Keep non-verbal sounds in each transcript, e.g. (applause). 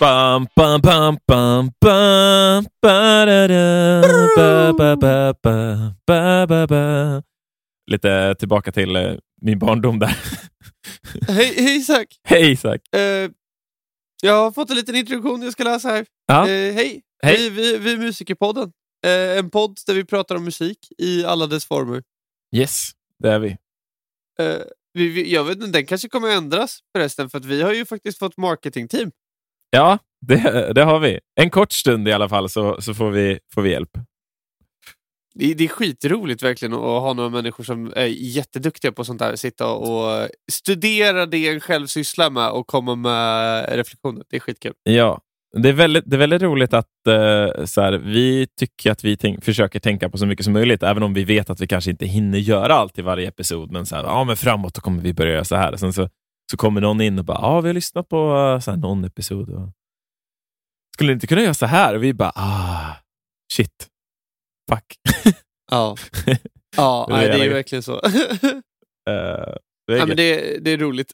Bam, bam, bam, bam, bam, ba-da-da, ba, ba, ba, ba, ba, ba, ba. Lite tillbaka till eh, min barndom där. (laughs) Hej, hej Isak! Hej Isak! Eh, jag har fått en liten introduktion jag ska läsa här. Ja. Eh, hej! Hej. Vi, vi, vi är Musikerpodden. Eh, en podd där vi pratar om musik i alla dess former. Yes, det är vi. Eh, vi, vi, jag vet inte, den kanske kommer ändras förresten, för att vi har ju faktiskt fått marketingteam. Ja, det, det har vi. En kort stund i alla fall så, så får, vi, får vi hjälp. Det, det är skitroligt verkligen att ha några människor som är jätteduktiga på sånt där. Sitta och studera det en själv sysslar med och komma med reflektioner. Det är skitkul. Ja, det är väldigt, det är väldigt roligt att eh, så här, vi tycker att vi tänk, försöker tänka på så mycket som möjligt, även om vi vet att vi kanske inte hinner göra allt i varje episod. Men, så här, ja, men framåt kommer vi börja göra så här. Sen så, så kommer någon in och bara, ja, vi har lyssnat på eh, så här, någon episod. Och... Skulle ni inte kunna göra så här? Och vi bara, ah, shit, fuck. (laughs) Ja, (laughs) ja Det är nej, det är ju verkligen så. Eh, det är Ja, men det, det är roligt.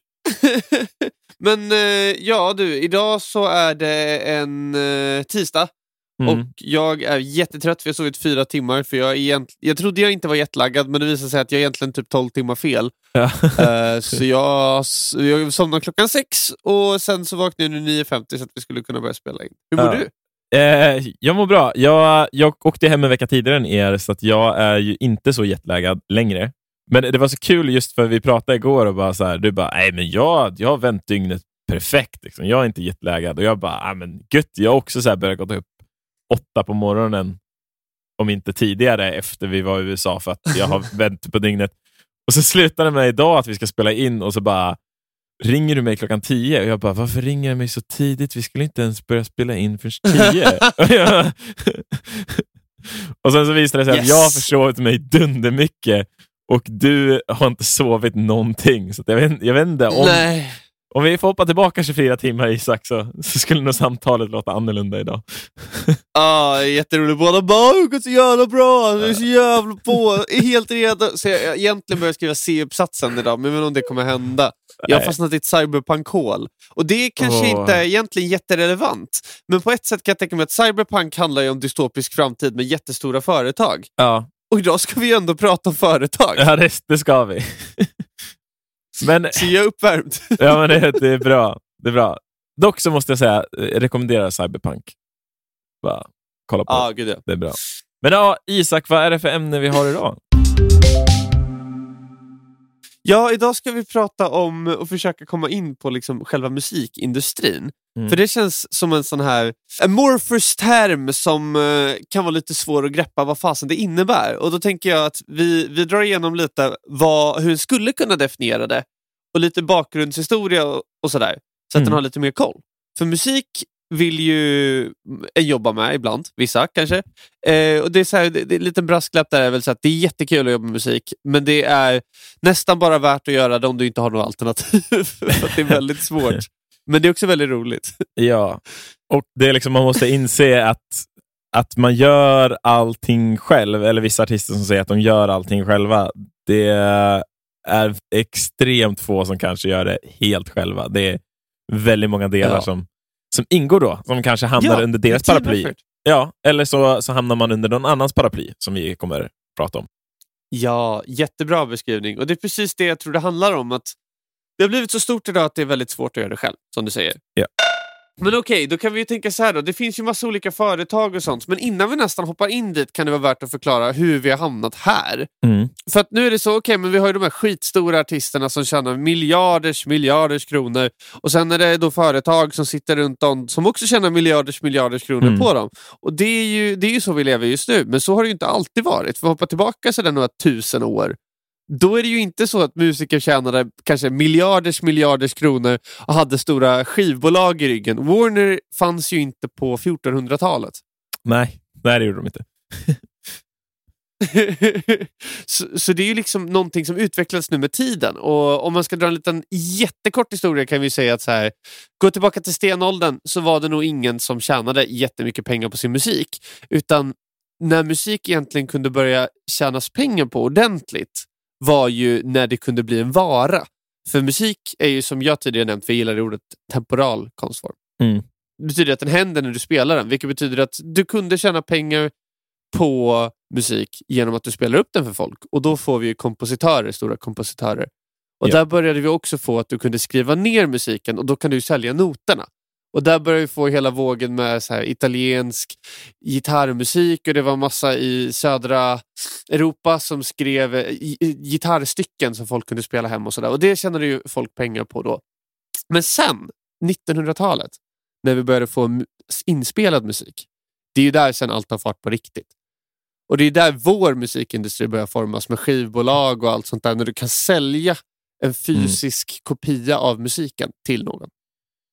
(laughs) men eh, ja du, idag så är det en tisdag Mm. och jag är jättetrött för jag har sovit fyra timmar. För jag, egent... jag trodde jag inte var jetlaggad men det visade sig att jag egentligen typ 12 timmar fel. Ja. Eh, (laughs) så jag, jag somnade klockan sex och sen så vaknade jag nu 9.50 så att vi skulle kunna börja spela in. Hur mår Ja. du? Eh, jag mår bra. Jag, jag åkte hem en vecka tidigare än er, så att jag är ju inte så jetlaggad längre. Men det var så kul just för vi pratade igår och bara så här, du bara, nej men jag, jag har vänt dygnet perfekt. Liksom. Jag är inte jetlaggad. Och jag bara, nej men gött, jag har också så här börjat gå upp åtta på morgonen, om inte tidigare, efter vi var i USA, för att jag har (laughs) vänt på dygnet. Och så slutade det med idag att vi ska spela in och så bara ringer du mig klockan tio? Och jag bara, varför ringer du mig så tidigt? Vi skulle inte ens börja spela in förrän tio. (laughs) Och sen så visade det sig Yes. att jag har försovit mig dundermycket och du har inte sovit någonting. Så jag, vet, jag vet inte, om, Nej. Om vi får hoppa tillbaka 24 timmar Isak så, så skulle nog samtalet låta annorlunda idag. (laughs) Ah, jätteroligt. Båda bara “Det går så jävla bra, du är så jävla på, är helt redo”. Så jag, jag egentligen börjar skriva C-uppsatsen idag, men jag vet inte om det kommer hända. Jag har fastnat i ett cyberpunk-hål. Och det kanske Åh. inte är egentligen jätterelevant, men på ett sätt kan jag tänka mig att cyberpunk handlar ju om dystopisk framtid med jättestora företag. Ja, Och idag ska vi ju ändå prata om företag. ja det, det ska vi. Men Så jag är uppvärmd. (laughs) ja, men det, det, är bra. det är bra. Dock så måste jag säga, jag rekommenderar Cyberpunk. Bara, kolla på det. gud ja. Det är bra. Men ja, Isak, vad är det för ämne vi har idag? Ja, idag ska vi prata om och försöka komma in på liksom själva musikindustrin. Mm. För det känns som en sån här amorphous term som eh, kan vara lite svår att greppa vad fasen det innebär. Och då tänker jag att vi, vi drar igenom lite vad, hur en skulle kunna definiera det och lite bakgrundshistoria och, och sådär. Så att Mm. den har lite mer koll. För musik vill ju en jobba med ibland, vissa kanske. Eh, och det är, så här, det, det är en liten brasklapp där är väl så att det är jättekul att jobba med musik, men det är nästan bara värt att göra det om du inte har något alternativ. (laughs) För att det är väldigt svårt. (laughs) Men det är också väldigt roligt. Ja, och det är liksom, man måste inse att, att man gör allting själv, eller vissa artister som säger att de gör allting själva. Det är extremt få som kanske gör det helt själva. Det är väldigt många delar Ja. som, som ingår då, som kanske hamnar Ja, under deras paraply. effort. Ja, eller så, så hamnar man under någon annans paraply, som vi kommer prata om. Ja, jättebra beskrivning. Och det är precis det jag tror det handlar om. att Det har blivit så stort idag att det är väldigt svårt att göra det själv, som du säger. Ja. Men okej, då kan vi ju tänka så här då. Det finns ju massa olika företag och sånt, men innan vi nästan hoppar in dit kan det vara värt att förklara hur vi har hamnat här. Mm. För att nu är det så, okej, men vi har ju de här skitstora artisterna som tjänar miljarders, miljarders kronor. Och sen är det då företag som sitter runt om som också tjänar miljarders, miljarders kronor Mm. på dem. Och det är, ju, det är ju så vi lever just nu, men så har det ju inte alltid varit. För att hoppa tillbaka sådär några tusen år, då är det ju inte så att musiker tjänade kanske miljarders, miljarders kronor och hade stora skivbolag i ryggen. Warner fanns ju inte på 1400-talet. Nej, nej, det gjorde de inte. (laughs) så, så det är ju liksom någonting som utvecklas nu med tiden. Och om man ska dra en liten jättekort historia kan vi säga att så här, gå tillbaka till stenåldern så var det nog ingen som tjänade jättemycket pengar på sin musik. Utan när musik egentligen kunde börja tjänas pengar på ordentligt var ju när det kunde bli en vara. För musik är ju som jag tidigare nämnt, för jag gillar ordet temporal konstform. Mm. betyder att den händer när du spelar den, vilket betyder att du kunde tjäna pengar på musik genom att du spelar upp den för folk. Och då får vi kompositörer, stora kompositörer. Och Ja. där började vi också få att du kunde skriva ner musiken och då kan du sälja noterna. Och där började vi få hela vågen med så här, italiensk gitarrmusik och det var massa i södra Europa som skrev eh, gi- gitarrstycken som folk kunde spela hem och sådär. Och det tjänade ju folk pengar på då. Men sen, 1900-talet, när vi började få inspelad musik, det är ju där sen allt tar fart på riktigt. Och det är där vår musikindustri börjar formas med skivbolag och allt sånt där, när du kan sälja en fysisk kopia av musiken till någon.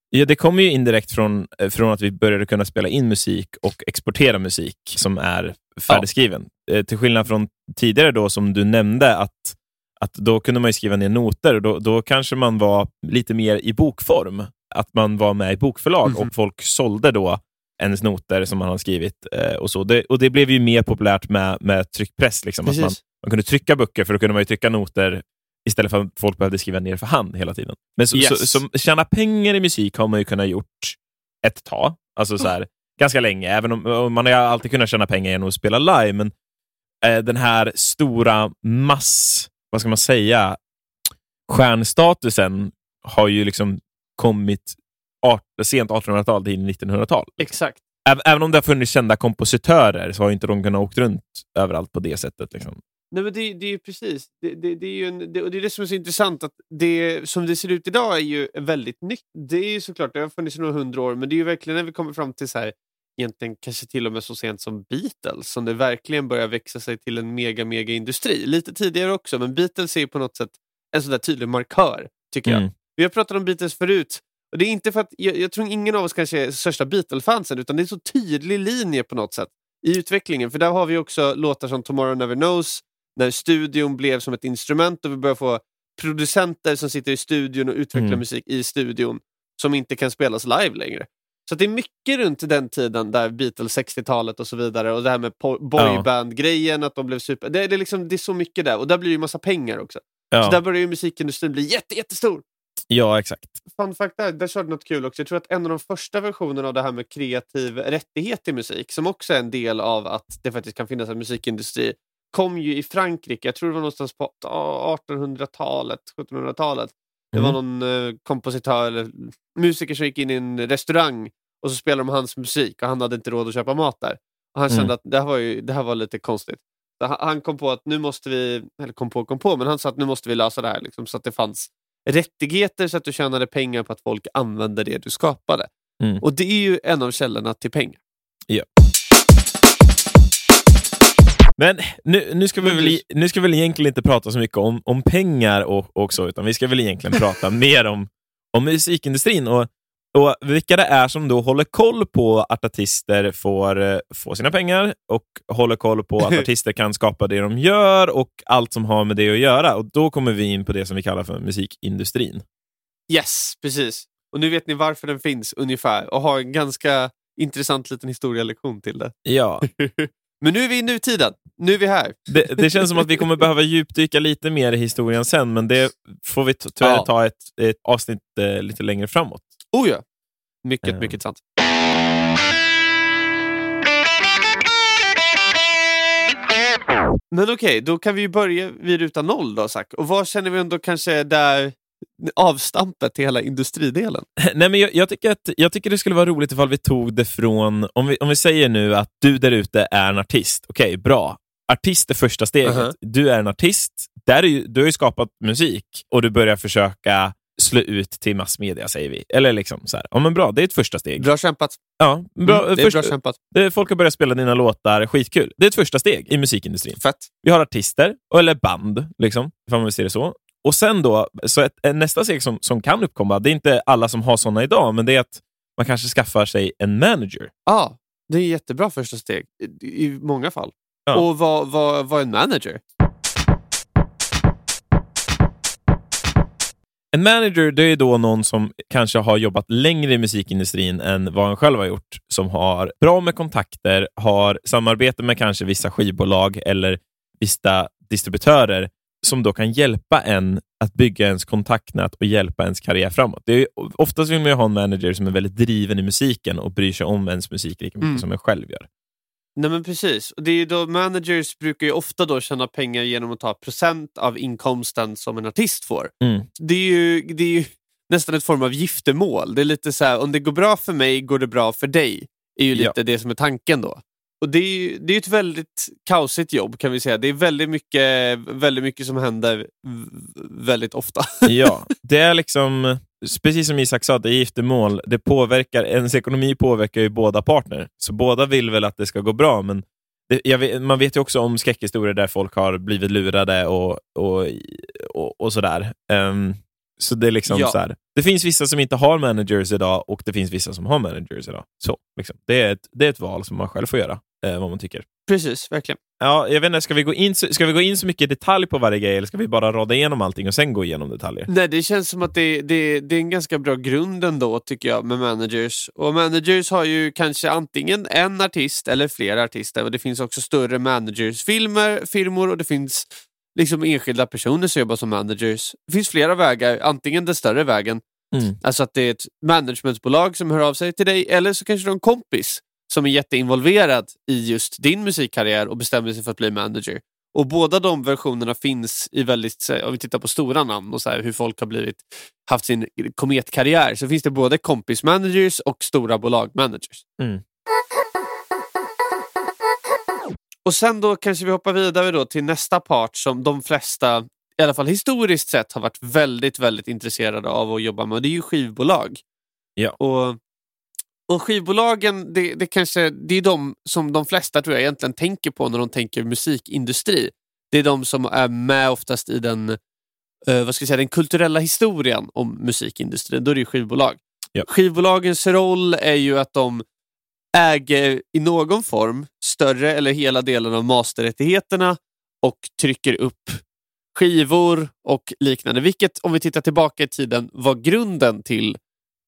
Ja, det kommer ju indirekt från, eh, från att vi började kunna spela in musik och exportera musik som är färdigskriven. Eh, Till skillnad från tidigare då som du nämnde att, att då kunde man ju skriva ner noter och då, då kanske man var lite mer i bokform. Att man var med i bokförlag Mhm. och folk sålde då ens noter som man har skrivit. Eh, och så. Det, och det blev ju mer populärt med, med tryckpress. Liksom, att man, man kunde trycka böcker för då kunde man ju trycka noter istället för att folk behövde skriva ner för hand hela tiden. Men så, Yes. så, så tjäna pengar i musik har man ju kunnat gjort ett tag. Alltså så här, ganska länge. Även om man har alltid kunnat tjäna pengar genom att spela live, men eh, den här stora mass, vad ska man säga, stjärnstatusen har ju liksom kommit art, sent 1800-tal till 1900-tal. Exakt. Äv- Även om det har funnits kända kompositörer så har inte de kunnat åkt runt överallt på det sättet. Liksom. Nej, men det, det är ju precis. Det, det, det är ju en, det, och det är det som är så intressant. att det Som det ser ut idag är ju väldigt nytt. Det är ju såklart, det har funnits i några hundra år, men det är ju verkligen när vi kommer fram till så här, egentligen kanske till och med så sent som Beatles, som det verkligen börjar växa sig till en mega, mega industri. Lite tidigare också, men Beatles är ju på något sätt en sån där tydlig markör, tycker jag. Mm. Vi har pratat om Beatles förut. Och det är inte för att, jag, jag tror ingen av oss kanske är största Beatle-fansen, utan det är så tydlig linje på något sätt i utvecklingen. För där har vi också låtar som Tomorrow Never Knows, när studion blev som ett instrument och vi börjar få producenter som sitter i studion och utvecklar Mm. musik i studion som inte kan spelas live längre. Så det är mycket runt den tiden, där Beatles 60-talet och så vidare och det här med boyband-grejen, att de blev super... Det, är- det, är liksom, det är så mycket där och där blir det ju massa pengar också. Så där Ja, börjar ju musikindustrin bli jätte, jättestor. ja, exakt. Fun fact där, där körde något kul också. Jag tror att en av de första versionerna av det här med kreativ rättighet i musik, som också är en del av att det faktiskt kan finnas en musikindustri, kom ju i Frankrike. Jag tror det var någonstans på 1800-talet, 1700-talet. Det var någon eh, kompositör eller musiker som gick in i en restaurang och så spelade de hans musik och han hade inte råd att köpa mat där. Och han Mm. kände att det här var, ju, det här var lite konstigt. Han- kom på att nu måste vi, eller kom på kom på, men han sa att nu måste vi lösa det här liksom, så att det fanns rättigheter så att du tjänade pengar på att folk använde det du skapade. Mm. Och det är ju en av källorna till pengar. Men nu, nu, ska vi väl, nu ska vi väl egentligen inte prata så mycket om, om pengar och, och så, utan vi ska väl egentligen (laughs) prata mer om, om musikindustrin och, och vilka det är som då håller koll på att artister får, eh, får sina pengar och håller koll på att (laughs) artister kan skapa det de gör och allt som har med det att göra. Och Då kommer vi in på det som vi kallar för musikindustrin. Yes, precis. Och nu vet ni varför den finns ungefär och har en ganska intressant liten historielektion till det. Ja, (laughs) Men nu är vi i nutiden. Nu är vi här. det, det känns som att vi kommer behöva djupdyka lite mer i historien sen, men det får vi tyvärr Ja. ta ett, ett avsnitt eh, lite längre framåt. Oh ja. Mycket, Ja. mycket sant. Men okej, då kan vi ju börja vid ruta noll då, Zack. Och vad känner vi ändå kanske är där avstampet till hela industridelen? (laughs) Nej, men jag, jag, tycker att, jag tycker det skulle vara roligt ifall vi tog det från, om vi, om vi säger nu att du där ute är en artist. Okej, bra. Artist är första steget. Mhm. Du är en artist. Där är du har ju skapat musik och du börjar försöka slå ut till massmedia, säger vi. Eller liksom så här. Ja, men bra, det är ett första steg. Bra kämpat. Ja, bra, Mm, det är första, bra kämpat. folk har börjat spela dina låtar, skitkul. Det är ett första steg i musikindustrin. Fett. Vi har artister, eller band, liksom, man vill se det så. Och sen då, så ett, nästa steg som, som kan uppkomma, det är inte alla som har sådana idag, men det är att man kanske skaffar sig en manager. Ja, det är jättebra första steg i, i många fall. Ja. Och vad, vad, vad är en manager? En manager det är då någon som kanske har jobbat längre i musikindustrin än vad han själv har gjort, som har bra med kontakter, har samarbete med kanske vissa skivbolag eller vissa distributörer som då kan hjälpa en att bygga ens kontaktnät och hjälpa ens karriär framåt. Det är, oftast vill man ju ha en manager som är väldigt driven i musiken och bryr sig om ens musik lika mycket Mm. som en själv gör. Nej men precis. Och det är då, managers brukar ju ofta då tjäna pengar genom att ta procent av inkomsten som en artist får. Mm. Det är ju, det är ju nästan ett form av giftermål. Det är lite så här, om det går bra för mig går det bra för dig. är ju lite Ja. det som är tanken då. Och det är ju det är ett väldigt kaosigt jobb kan vi säga. Det är väldigt mycket, väldigt mycket som händer väldigt ofta. (laughs) Ja, det är liksom, precis som Isak sa, det är giftermål. Det påverkar, ens ekonomi påverkar ju båda partner. Så båda vill väl att det ska gå bra, men det, jag vet, man vet ju också om skräckhistorier där folk har blivit lurade och, och, och, och sådär. Um, så det är liksom Ja. så här. Det finns vissa som inte har managers idag och det finns vissa som har managers idag. Så, liksom. det, är ett, det är ett val som man själv får göra, eh, vad man tycker. Precis, verkligen. Ja, jag vet inte, ska vi, gå in, ska vi gå in så mycket i detalj på varje grej eller ska vi bara rada igenom allting och sen gå igenom detaljer? Nej, det känns som att det, det, det är en ganska bra grund ändå tycker jag med managers. Och managers har ju kanske antingen en artist eller flera artister. Och det finns också större managersfilmer, firmor och det finns liksom enskilda personer som jobbar som managers. Det finns flera vägar, antingen den större vägen, Mm. alltså att det är ett managementbolag som hör av sig till dig eller så kanske du har en kompis som är jätteinvolverad i just din musikkarriär och bestämmer sig för att bli manager. Och båda de versionerna finns i väldigt, om vi tittar på stora namn och så här, hur folk har blivit, haft sin kometkarriär, så finns det både kompismanagers och stora bolagmanagers. Mm. Och sen då kanske vi hoppar vidare då till nästa part som de flesta, i alla fall historiskt sett, har varit väldigt, väldigt intresserade av att jobba med. Och det är ju skivbolag. Ja. Och, och skivbolagen, det, det, kanske, det är de som de flesta tror jag egentligen tänker på när de tänker musikindustri. Det är de som är med oftast i den, eh, vad ska jag säga, den kulturella historien om musikindustrin. Då är det ju skivbolag. Ja. Skivbolagens roll är ju att de äger i någon form större eller hela delen av masterrättigheterna och trycker upp skivor och liknande. Vilket, om vi tittar tillbaka i tiden, var grunden till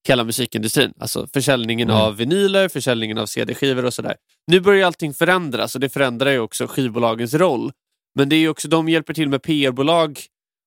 hela musikindustrin. Alltså försäljningen Mm. av vinyler, försäljningen av CD-skivor och sådär. Nu börjar allting förändras och det förändrar ju också skivbolagens roll. Men det är också, de hjälper till med PR-bolag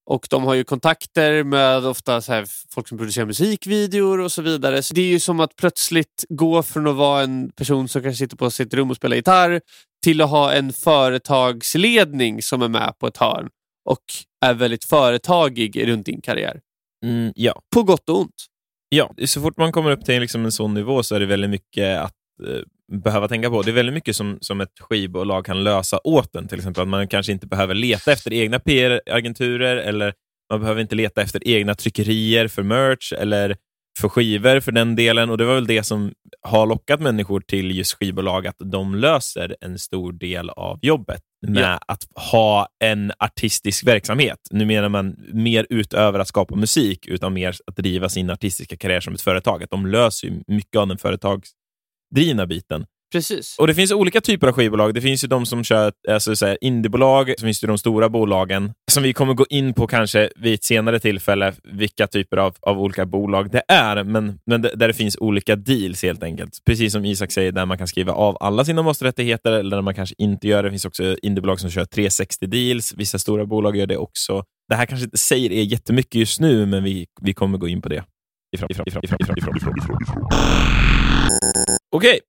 och de har ju kontakter med ofta så här, folk som producerar musikvideor och så vidare. Så det är ju som att plötsligt gå från att vara en person som kanske sitter på sitt rum och spelar gitarr till att ha en företagsledning som är med på ett hörn och är väldigt företagig runt din karriär. Mm, ja. På gott och ont. ja, så fort man kommer upp till liksom en sån nivå så är det väldigt mycket att eh, behöva tänka på. Det är väldigt mycket som, som ett skivbolag kan lösa åt en. Till exempel att man kanske inte behöver leta efter egna PR-agenturer eller man behöver inte leta efter egna tryckerier för merch eller för skivor för den delen. Och Det var väl det som har lockat människor till just skivbolag, att de löser en stor del av jobbet med Ja. att ha en artistisk verksamhet. Nu menar man mer utöver att skapa musik, utan mer att driva sin artistiska karriär som ett företag. Att de löser mycket av den företagsdrivna biten. Precis. Och Det finns olika typer av skivbolag. Det finns ju de som kör alltså, så här, indiebolag, så finns det de stora bolagen, som vi kommer gå in på kanske vid ett senare tillfälle, vilka typer av, av olika bolag det är, men, men det- där det finns olika deals helt enkelt. Precis som Isak säger, där man kan skriva av alla sina masterrättigheter, eller där man kanske inte gör det. Det finns också indiebolag som kör 360 deals. Vissa stora bolag gör det också. Det här kanske inte säger er jättemycket just nu, men vi, vi kommer gå in på det. Ifrån, ifrån, ifrån, ifrån, ifrån, ifrån, ifrån. Okej,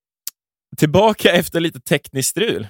tillbaka efter lite tekniskt strul.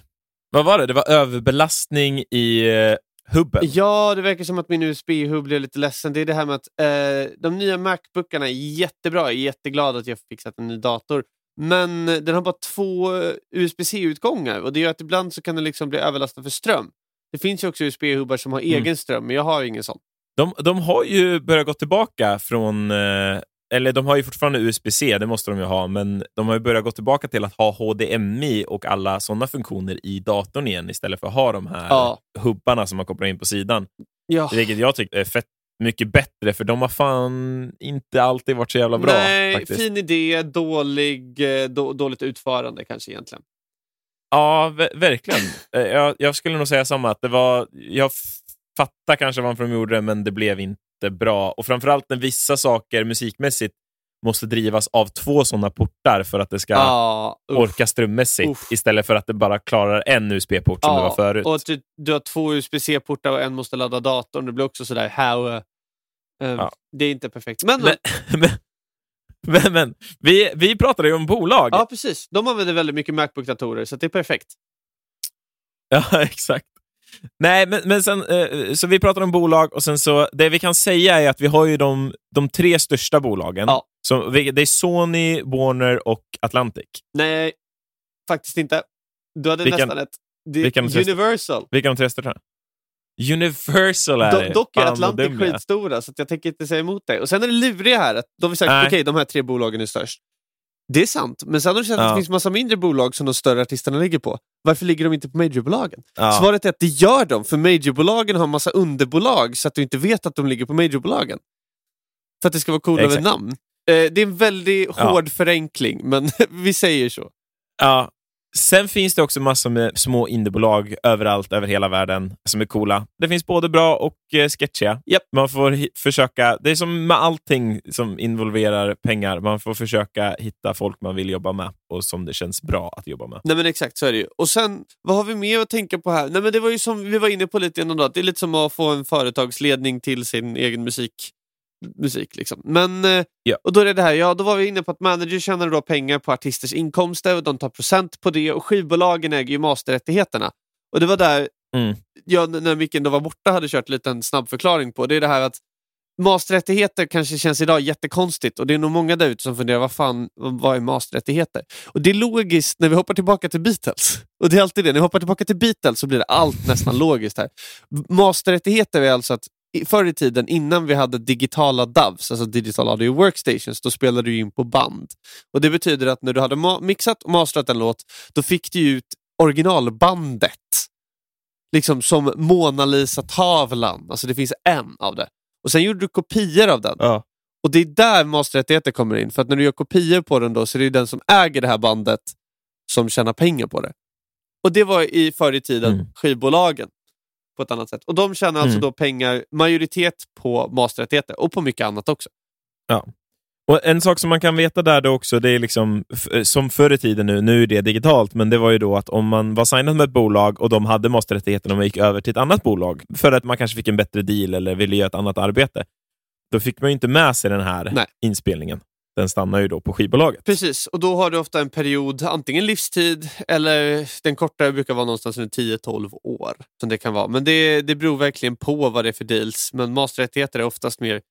Vad var det? Det var överbelastning i eh, hubben. Ja, det verkar som att min USB-hub blev lite ledsen. Det är det här med att eh, de nya Macbookarna är jättebra. Jag är jätteglad att jag fixat en ny dator. Men eh, den har bara två eh, USB-C-utgångar och det gör att ibland så kan den liksom bli överlastad för ström. Det finns ju också USB-hubbar som har Mm. egen ström, men jag har ingen sån. De, de har ju börjat gå tillbaka från, eh, eller de har ju fortfarande USB-C, det måste de ju ha, men de har ju börjat gå tillbaka till att ha HDMI och alla sådana funktioner i datorn igen istället för att ha de här Ja. hubbarna som man kopplar in på sidan. Ja. Vilket jag tycker är fett mycket bättre, för de har fan inte alltid varit så jävla bra. Nej, faktiskt. fin idé, dålig, eh, då, dåligt utförande kanske egentligen. Ja, ver- verkligen. Eh, jag, jag skulle nog säga samma. Att det var, jag fattar kanske varför de gjorde det, men det blev inte bra. Och framförallt när vissa saker musikmässigt måste drivas av två sådana portar för att det ska uff. orka strömmässigt Uff. istället för att det bara klarar en USB-port som det var förut. Och att du, du har två USB-C-portar och en måste ladda datorn. Det blir också sådär, how, uh, Ja. Det är inte perfekt. Men, Men, (laughs) men, men, men vi, vi pratade ju om bolag. ja, precis. De använder väldigt mycket Macbook-datorer, så det är perfekt. Ja, (laughs) exakt. Nej, men, men sen, eh, så vi pratar om bolag och sen så, det vi kan säga är att vi har ju de, de tre största bolagen. Ja. Vi, det är Sony, Warner och Atlantic. Nej, faktiskt inte. Du hade Vilken- nästan vilken tre- Universal. Vilka de tre största? Universal är Do, dock är Atlantic skitstora, så jag tänker inte säga emot dig. Och sen är det luriga här, att de har sagt okej, de här tre bolagen är störst. Det är sant, men sen har du att Ja. det finns massa mindre bolag som de större artisterna ligger på. Varför ligger de inte på majorbolagen? Ja. Svaret är att det gör de, för majorbolagen har massa underbolag så att du inte vet att de ligger på majorbolagen. För att det ska vara coolare namn. Eh, det är en väldigt Ja. hård förenkling, men (laughs) vi säger så. Ja. Sen finns det också massor med små indiebolag överallt, över hela världen, som är coola. Det finns både bra och eh, sketchiga. Yep. Man får försöka, det är som med allting som involverar pengar, man får försöka hitta folk man vill jobba med och som det känns bra att jobba med. Nej men exakt så är det ju. Och sen, vad har vi mer att tänka på här? Nej men det var ju som vi var inne på lite innan då, att det är lite som att få en företagsledning till sin egen musik musik liksom. Men, Ja. och då är det här, ja då var vi inne på att manager tjänar då pengar på artisters inkomster och de tar procent på det och skivbolagen äger ju masterrättigheterna. Och det var där Mm. jag, när Micken då var borta, hade kört en liten snabb förklaring på. Det är det här att masterrättigheter kanske känns idag jättekonstigt och det är nog många där ute som funderar, vad fan, vad är masterrättigheter? Och det är logiskt när vi hoppar tillbaka till Beatles. (laughs) Och det är alltid det, när vi hoppar tillbaka till Beatles så blir det allt nästan logiskt här. Masterrättigheter är alltså att förr i tiden, innan vi hade digitala DAVs, alltså digital audio workstations, då spelade du in på band. Och Det betyder att när du hade mixat och masterat en låt, då fick du ut originalbandet. Liksom som Mona Lisa-tavlan, alltså det finns en av det. Och sen gjorde du kopior av den. Ja. Och det är där masterrättigheter kommer in. För att när du gör kopior på den då så är det den som äger det här bandet som tjänar pengar på det. Och det var i förr i tiden Mm. skivbolagen på ett annat sätt. Och de tjänar alltså Mm. då pengar, majoritet på masterrättigheter och på mycket annat också. Och En sak som man kan veta där då också, det är liksom, f- som förr i tiden nu, nu är det digitalt, men det var ju då att om man var signad med ett bolag och de hade masterrättigheterna och man gick över till ett annat bolag, för att man kanske fick en bättre deal eller ville göra ett annat arbete, då fick man ju inte med sig den här Nej. inspelningen. Den stannar ju då på skivbolaget. Precis, och då har du ofta en period, antingen livstid eller den kortare brukar vara någonstans runt 10-12 år. Som det kan vara. Men det, det beror verkligen på vad det är för deals. Men masterrättigheter är oftast mer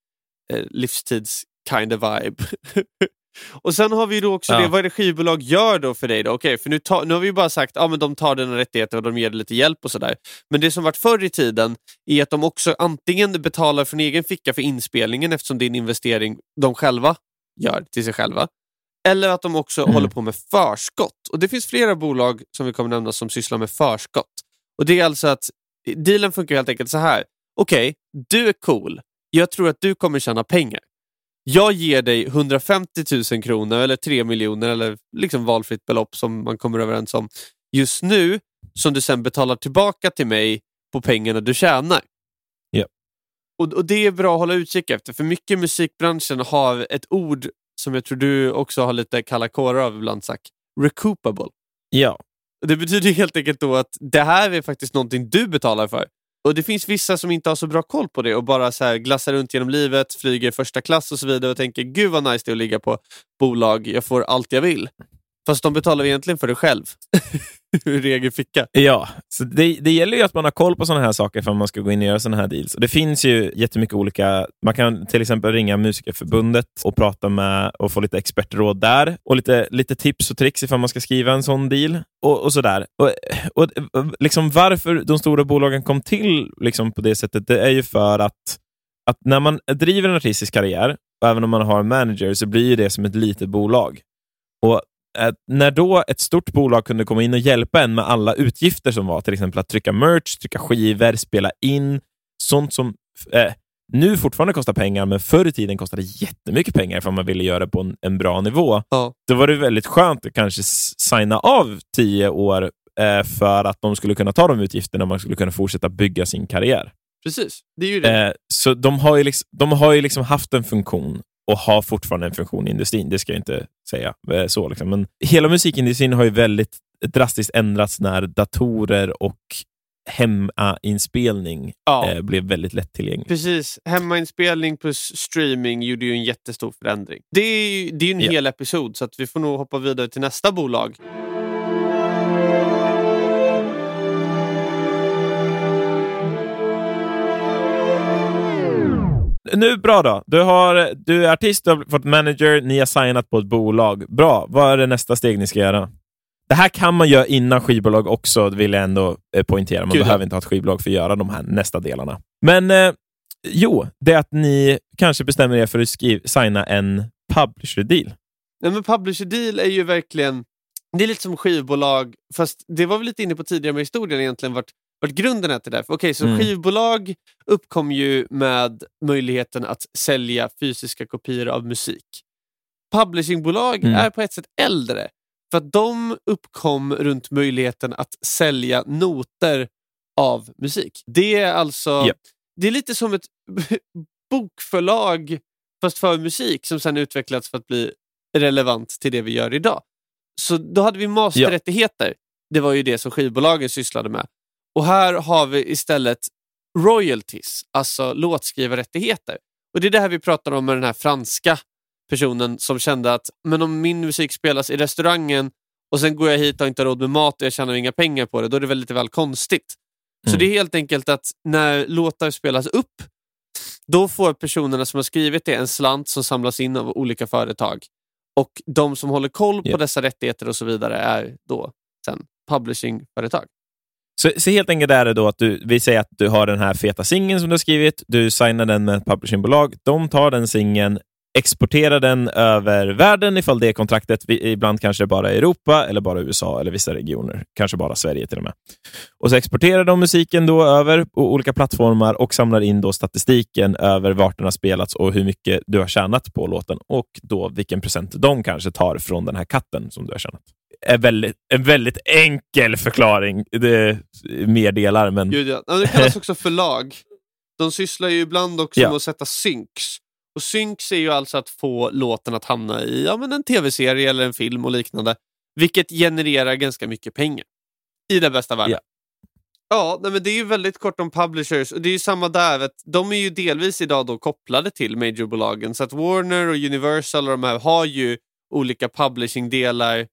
eh, livstids kind of vibe. (laughs) och sen har vi då också Ja. det, vad är det skivbolag gör då för dig? då? Okej, för nu, tar, nu har vi bara sagt att men de tar dina rättigheter och de ger dig lite hjälp och sådär. Men det som varit förr i tiden är att de också antingen betalar från egen ficka för inspelningen eftersom det är en investering de själva gör till sig själva. Eller att de också Mm. håller på med förskott. Och Det finns flera bolag som vi kommer nämna som sysslar med förskott. Och Det är alltså att dealen funkar helt enkelt så här. Okej, du är cool. Jag tror att du kommer tjäna pengar. Jag ger dig 150 000 kronor eller 3 miljoner eller liksom valfritt belopp som man kommer överens om just nu som du sen betalar tillbaka till mig på pengarna du tjänar. Och, och Det är bra att hålla utkik efter för mycket musikbranschen har ett ord som jag tror du också har lite kalla kårar av ibland sagt. Recoupable. Ja, Det betyder helt enkelt då att det här är faktiskt någonting du betalar för. Och Det finns vissa som inte har så bra koll på det och bara så här glassar runt genom livet, flyger första klass och så vidare och tänker gud vad nice det är att ligga på bolag, jag får allt jag vill. Fast de betalar egentligen för det själv. (laughs) (laughs) Ur egen ficka. Ja, så det, det gäller ju att man har koll på sådana här saker för att man ska gå in och göra sådana här deals. Och det finns ju jättemycket olika... Man kan till exempel ringa Musikerförbundet och prata med och få lite expertråd där och lite, lite tips och tricks ifall man ska skriva en sån deal och, och sådär. Och, och, liksom varför de stora bolagen kom till liksom på det sättet, det är ju för att, att när man driver en artistisk karriär, och även om man har en manager, så blir det som ett litet bolag. Och när då ett stort bolag kunde komma in och hjälpa en med alla utgifter som var, till exempel att trycka merch, trycka skivor, spela in, sånt som eh, nu fortfarande kostar pengar, men förr i tiden kostade jättemycket pengar för man ville göra det på en, en bra nivå. Ja. Då var det väldigt skönt att kanske signa av tio år eh, för att de skulle kunna ta de utgifterna och man skulle kunna fortsätta bygga sin karriär. Precis, det är ju det. Eh, så de har, ju liksom, de har ju liksom haft en funktion och har fortfarande en funktion i industrin. Det ska jag inte säga eh, så. Liksom. Men hela musikindustrin har ju väldigt drastiskt ändrats när datorer och hemmainspelning Ja. eh, blev väldigt lättillgänglig. Precis. Hemmainspelning plus streaming gjorde ju en jättestor förändring. Det är ju det är en Ja. hel episod så att vi får nog hoppa vidare till nästa bolag. Nu, bra då. Du, har, du är artist, du har fått manager, ni har signat på ett bolag. Bra. Vad är det nästa steg ni ska göra? Det här kan man göra innan skivbolag också, det vill jag ändå eh, poängtera. Man Gud, ja. behöver inte ha ett skivbolag för att göra de här nästa delarna. Men eh, jo, det är att ni kanske bestämmer er för att skriva, signa en publisher deal. Nej, men publisher deal är ju verkligen... Det är lite som skivbolag, fast det var vi lite inne på tidigare med historien egentligen, vart, vart grunden är till det. Okej, så Mm. skivbolag uppkom ju med möjligheten att sälja fysiska kopior av musik. Publishingbolag Mm. är på ett sätt äldre, för att de uppkom runt möjligheten att sälja noter av musik. Det är alltså... Ja. Det är lite som ett (laughs) bokförlag fast för musik som sen utvecklats för att bli relevant till det vi gör idag. Så då hade vi masterrättigheter. Det var ju det som skivbolagen sysslade med. Och här har vi istället royalties, alltså låtskrivarrättigheter. Och Det är det här vi pratar om med den här franska personen som kände att men om min musik spelas i restaurangen och sen går jag hit och har inte råd med mat och jag tjänar inga pengar på det, då är det väl lite väl konstigt. Så Mm. det är helt enkelt att när låtar spelas upp, då får personerna som har skrivit det en slant som samlas in av olika företag. Och de som håller koll på Ja. dessa rättigheter och så vidare är då sen publishingföretag. Så, så helt enkelt är det då att du, vi säger att du har den här feta singeln som du har skrivit, du signar den med ett publishingbolag, de tar den singeln, exporterar den över världen ifall det är kontraktet, Vi- ibland kanske bara Europa, eller bara USA, eller vissa regioner, kanske bara Sverige till och med. Och så exporterar de musiken då över på olika plattformar och samlar in då statistiken över vart den har spelats och hur mycket du har tjänat på låten och då vilken procent de kanske tar från den här katten som du har tjänat. Är väldigt, en väldigt enkel förklaring. Det är mer delar, men Gud, ja. Det kallas (laughs) också förlag. De sysslar ju ibland också Ja. med att sätta syncs. Och syncs är ju alltså att få låten att hamna i ja, men en tv-serie eller en film och liknande. Vilket genererar ganska mycket pengar. I den bästa världen. Ja. Ja, nej, men det är ju väldigt kort om publishers. Och det är ju samma där. Vet, de är ju delvis idag då kopplade till majorbolagen. Så att Warner och Universal och de här har ju olika publishing-delar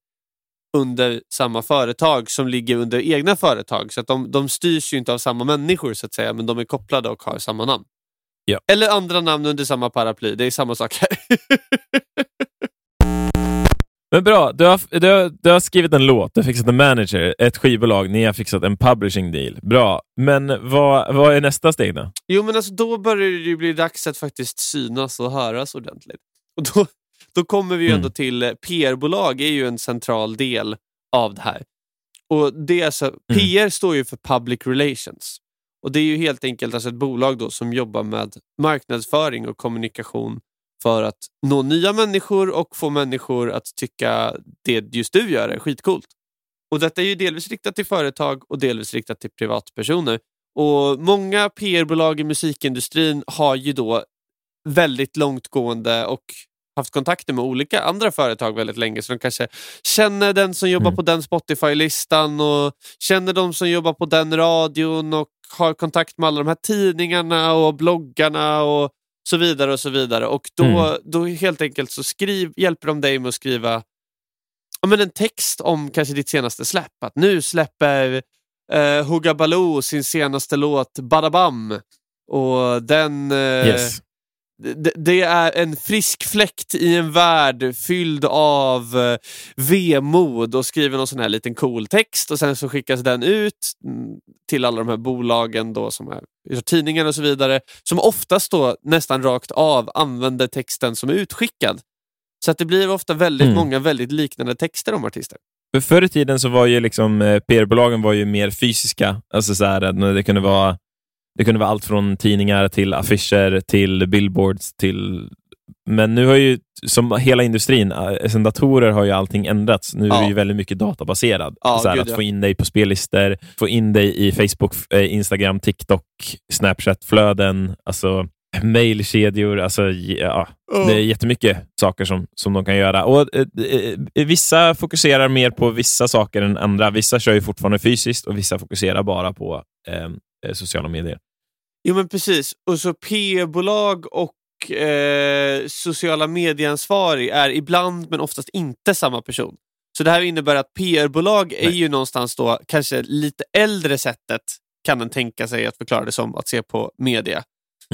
under samma företag som ligger under egna företag. Så att de, de styrs ju inte av samma människor så att säga, men de är kopplade och har samma namn. Ja. Eller andra namn under samma paraply. Det är samma sak här. (laughs) Men bra, du har, du, har, du har skrivit en låt, du har fixat en manager, ett skivbolag, ni har fixat en publishing deal. Bra, men vad, vad är nästa steg då? Jo, men alltså då börjar det bli dags att faktiskt synas och höras ordentligt. Och då, då kommer vi ju Mm. ändå till eh, PR-bolag är ju en central del av det här. Och det är alltså, PR står ju för Public Relations. Och Det är ju helt enkelt alltså ett bolag då som jobbar med marknadsföring och kommunikation för att nå nya människor och få människor att tycka det just du gör är skitcoolt. Och Detta är ju delvis riktat till företag och delvis riktat till privatpersoner. Och Många PR-bolag i musikindustrin har ju då väldigt långtgående och haft kontakter med olika andra företag väldigt länge. Så de kanske känner den som jobbar Mm. på den Spotify-listan och känner de som jobbar på den radion och har kontakt med alla de här tidningarna och bloggarna och så vidare och så vidare. Och då, Mm. då helt enkelt så skriv, hjälper de dig med att skriva ja, men en text om kanske ditt senaste släpp. Att nu släpper eh, Hugga Baloo sin senaste låt Badabam. Och den... Eh, Yes. Det, det är en frisk fläkt i en värld fylld av eh, vemod och skriver någon sån här liten cool text och sen så skickas den ut mm, till alla de här bolagen då som är tidningar och så vidare som oftast då nästan rakt av använder texten som är utskickad. Så att det blir ofta väldigt Mm. många väldigt liknande texter om artister. För förr i tiden så var ju liksom eh, PR-bolagen var ju mer fysiska. Alltså så här, det kunde vara det kunde vara allt från tidningar till affischer till billboards till men nu har ju, som hela industrin, eh, sen datorer har ju allting ändrats. Nu är Ja. det ju väldigt mycket databaserad. Ja, så här, att ja. få in dig på spellistor, få in dig i Facebook, eh, Instagram, TikTok, Snapchat-flöden. Alltså, mailkedjor. Alltså, ja. Det är jättemycket saker som, som de kan göra. Och eh, eh, Vissa fokuserar mer på vissa saker än andra. Vissa kör ju fortfarande fysiskt och vissa fokuserar bara på eh, eh, sociala medier. Jo men precis. Och så PR-bolag och eh, sociala medieansvarig är ibland men oftast inte samma person. Så det här innebär att PR-bolag är ju någonstans då kanske lite äldre sättet kan den tänka sig att förklara det som att se på media.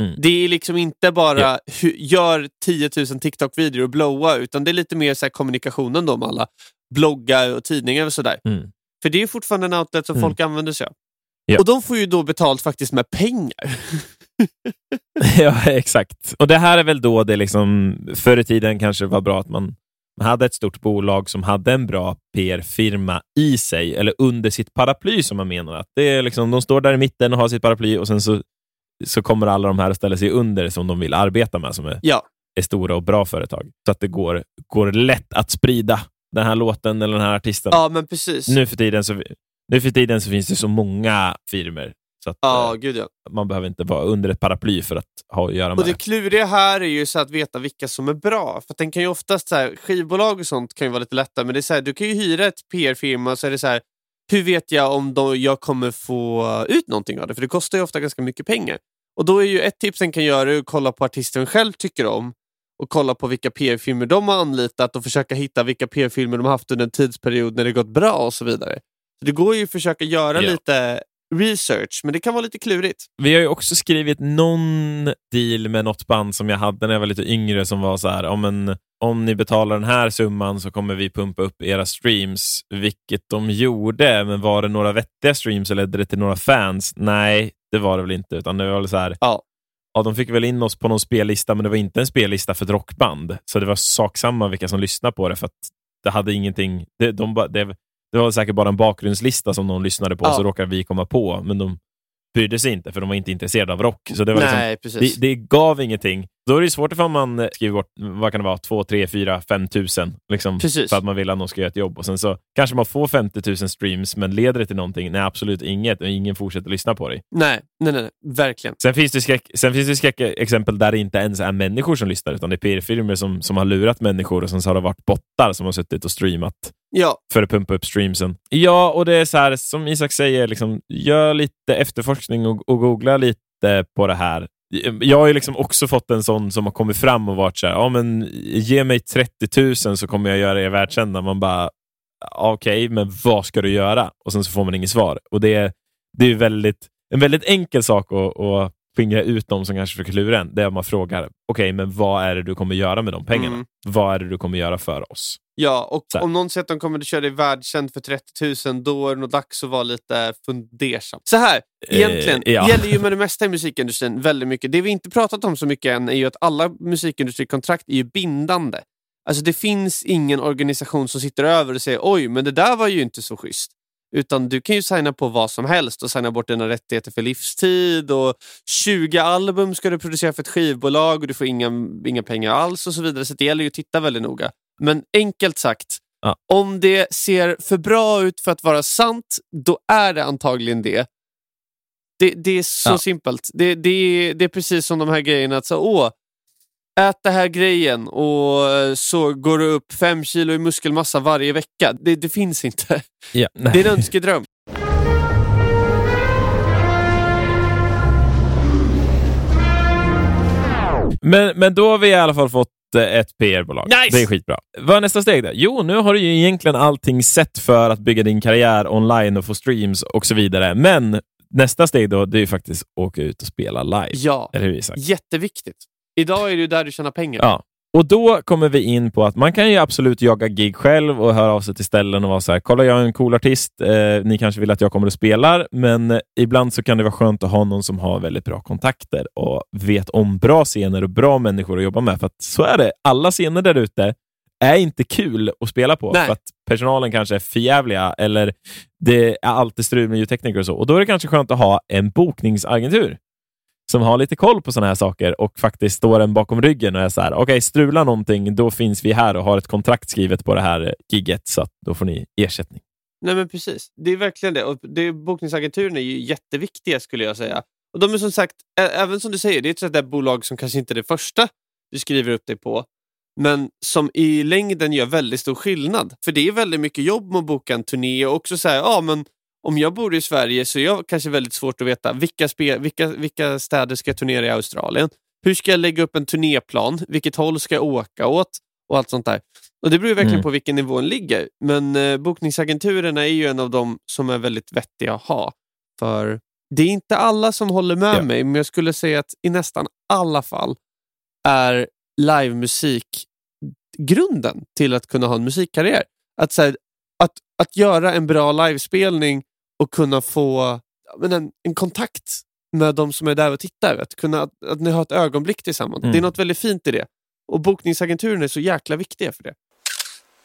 Mm. Det är liksom inte bara Ja. hu- gör 10 000 TikTok-videor och blowa utan det är lite mer så här kommunikationen då med alla bloggar och tidningar och sådär. Mm. För det är fortfarande en outlet som Mm. folk använder sig av. Ja. Och de får ju då betalt faktiskt med pengar. (laughs) ja, exakt. Och det här är väl då det liksom, förr i tiden kanske var bra att man man hade ett stort bolag som hade en bra PR-firma i sig, eller under sitt paraply som man menar. att det är liksom, De står där i mitten och har sitt paraply och sen så, så kommer alla de här att ställa sig under som de vill arbeta med, som är, Ja, är stora och bra företag. Så att det går, går lätt att sprida den här låten eller den här artisten. ja men precis. Nu, för tiden så, nu för tiden så finns det så många firmer så att Ja, eh, gud ja. man behöver inte vara under ett paraply för att ha att göra med Och det kluriga här är ju så att veta vilka som är bra. För den kan ju oftast, så här, skivbolag och sånt kan ju vara lite lättare, men det är så här, du kan ju hyra ett PR-firma och så är det så här, hur vet jag om då jag kommer få ut någonting av det? För det kostar ju ofta ganska mycket pengar. Och då är ju ett tips den kan göra att kolla på artisten själv tycker om och kolla på vilka PR-filmer de har anlitat och försöka hitta vilka PR-filmer de har haft under en tidsperiod när det gått bra och så vidare. Så Det går ju att försöka göra Ja. lite research, men det kan vara lite klurigt. Vi har ju också skrivit någon deal med något band som jag hade när jag var lite yngre som var så här, om, en, om ni betalar den här summan så kommer vi pumpa upp era streams, vilket de gjorde, men var det några vettiga streams eller ledde det till några fans? Nej, det var det väl inte, utan det var väl så här, Ja. ja, de fick väl in oss på någon spellista, men det var inte en spellista för ett rockband, så det var sak samma vilka som lyssnade på det, för att det hade ingenting, det, de, ba- det, det var säkert bara en bakgrundslista som någon lyssnade på, Ja. så råkade vi komma på, men de brydde sig inte, för de var inte intresserade av rock. Så det, var liksom, Nej, precis. det, det gav ingenting. Då är det svårt ifall man eh, skriver bort, vad kan det vara, 2, 3, 4, 5 tusen. Liksom, Precis. för att man vill att någon ska göra ett jobb. Och sen så kanske man får 50 000 streams, men leder det till någonting? Nej, absolut inget. Och ingen fortsätter lyssna på dig. Nej, nej, nej, nej, verkligen. Sen finns det skräck, sen finns det skräckexempel där det inte ens är människor som lyssnar, utan det är PR-firmor som, som har lurat människor och sen så har det varit bottar som har suttit och streamat Ja, för att pumpa upp streamsen. Ja, och det är så här, som Isak säger, liksom, gör lite efterforskning och, och googla lite på det här. Jag har ju liksom också fått en sån som har kommit fram och varit så här, ja men ge mig 30 000 så kommer jag göra er världskända. Man bara, okej, men vad ska du göra? Och sen så får man inget svar. Och det är, det är väldigt, en väldigt enkel sak att, att skingra ut dem som kanske försöker lura en. Det är man frågar, okej, men vad är det du kommer göra med de pengarna? Mm. Vad är det du kommer göra för oss? Ja och Så om någon säger att de kommer att köra dig världskänd för 30 000 då är det nog dags att vara lite fundersam. Så här, egentligen, Eh, ja. gäller ju med det mesta i musikindustrin väldigt mycket. Det vi inte pratat om så mycket än är ju att alla musikindustrikontrakt är ju bindande. Alltså det finns ingen organisation som sitter över och säger oj, men det där var ju inte så schysst. Utan du kan ju signa på vad som helst och signa bort dina rättigheter för livstid och 20 album ska du producera för ett skivbolag och du får inga, inga pengar alls och så vidare. Så det gäller ju att titta väldigt noga. Men enkelt sagt, Ja. om det ser för bra ut för att vara sant, då är det antagligen det. Det, det är så Ja. simpelt. Det, det, är, det är precis som de här grejerna att så, åh, ät det här grejen och eh, så går du upp fem kilo i muskelmassa varje vecka. Det, det finns inte. Ja. Det är en önskedröm. Men, men då har vi i alla fall fått ett PR-bolag. Nice! Det är skitbra. Vad är nästa steg då? Jo, nu har du ju egentligen allting sett för att bygga din karriär online och få streams och så vidare. Men nästa steg då, det är ju faktiskt att åka ut och spela live. Ja, Eller hur Isak? jätteviktigt. Idag är det ju där du tjänar pengar. Ja. Och då kommer vi in på att man kan ju absolut jaga gig själv och höra av sig till ställen och vara så här, kolla jag är en cool artist, eh, ni kanske vill att jag kommer och spelar, men eh, ibland så kan det vara skönt att ha någon som har väldigt bra kontakter och vet om bra scener och bra människor att jobba med. För att så är det, alla scener där ute är inte kul att spela på Nej. för att personalen kanske är förjävliga eller det är alltid strul med ljudtekniker och så. Och då är det kanske skönt att ha en bokningsagentur som har lite koll på sådana här saker och faktiskt står en bakom ryggen och är så här, okej, strular någonting, då finns vi här och har ett kontrakt skrivet på det här gigget, så att då får ni ersättning. Nej men precis, det är verkligen det. Och det bokningsagenturen är ju jätteviktiga skulle jag säga. Och de är som sagt, även som du säger, det är ett sånt där bolag som kanske inte är det första du skriver upp dig på, men som i längden gör väldigt stor skillnad. För det är väldigt mycket jobb med att boka en turné och också säga, ja men om jag bor i Sverige så är jag kanske väldigt svårt att veta vilka, spe, vilka, vilka städer ska jag turnera i Australien? Hur ska jag lägga upp en turnéplan? Vilket håll ska jag åka åt? Och allt sånt där. Och Det beror ju verkligen Mm. på vilken nivå den ligger. Men eh, bokningsagenturerna är ju en av dem som är väldigt vettiga att ha. För det är inte alla som håller med Ja. mig, men jag skulle säga att i nästan alla fall är livemusik grunden till att kunna ha en musikkarriär. Att, så här, att, att göra en bra livespelning och kunna få men en, en kontakt med de som är där och tittar. Att, kunna, att, att ni har ett ögonblick tillsammans. Mm. Det är något väldigt fint i det. Och bokningsagenturen är så jäkla viktiga för det.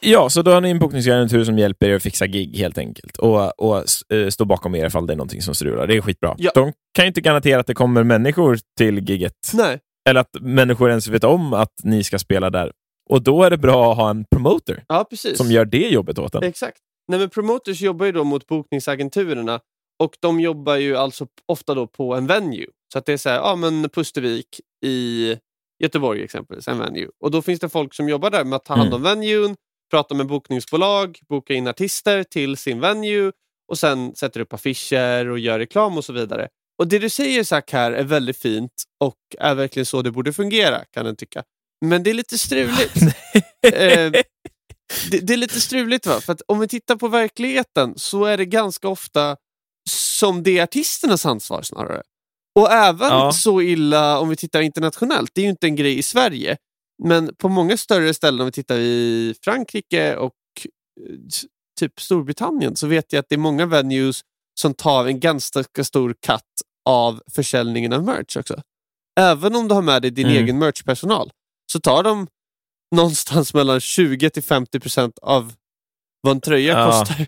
Ja, så då har ni en bokningsagentur som hjälper er att fixa gig helt enkelt och, och eh, står bakom er ifall det är någonting som strular. Det är skitbra. Ja. De kan ju inte garantera att det kommer människor till giget Nej, eller att människor ens vet om att ni ska spela där. Och då är det bra att ha en promoter ja som gör det jobbet åt en. Exakt. Nej, men promoters jobbar ju då mot bokningsagenturerna och de jobbar ju alltså ofta då på en venue. Så att det är så här, ja men Pustervik i Göteborg exempelvis, en venue. Och då finns det folk som jobbar där med att ta hand om venuen, prata med bokningsbolag, boka in artister till sin venue och sen sätter upp affischer och gör reklam och så vidare. Och det du säger Zack här är väldigt fint och är verkligen så det borde fungera kan jag tycka. Men det är lite struligt. (laughs) eh, det, det är lite struligt va? För att om vi tittar på verkligheten så är det ganska ofta som det är artisternas ansvar snarare. Och även Ja. så illa om vi tittar internationellt, det är ju inte en grej i Sverige, men på många större ställen om vi tittar i Frankrike och eh, typ Storbritannien så vet jag att det är många venues som tar en ganska stor cut av försäljningen av merch också. Även om du har med dig din Mm. egen merchpersonal så tar de någonstans mellan 20 till 50 procent av vad en tröja Ja. kostar.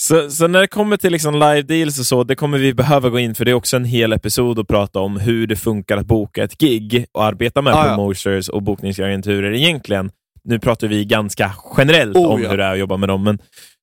Så, så när det kommer till liksom live deals och så, det kommer vi behöva gå in för det är också en hel episod att prata om hur det funkar att boka ett gig och arbeta med Ah, ja. promoters och bokningsagenturer egentligen. Nu pratar vi ganska generellt Oh, om ja. hur det är att jobba med dem, men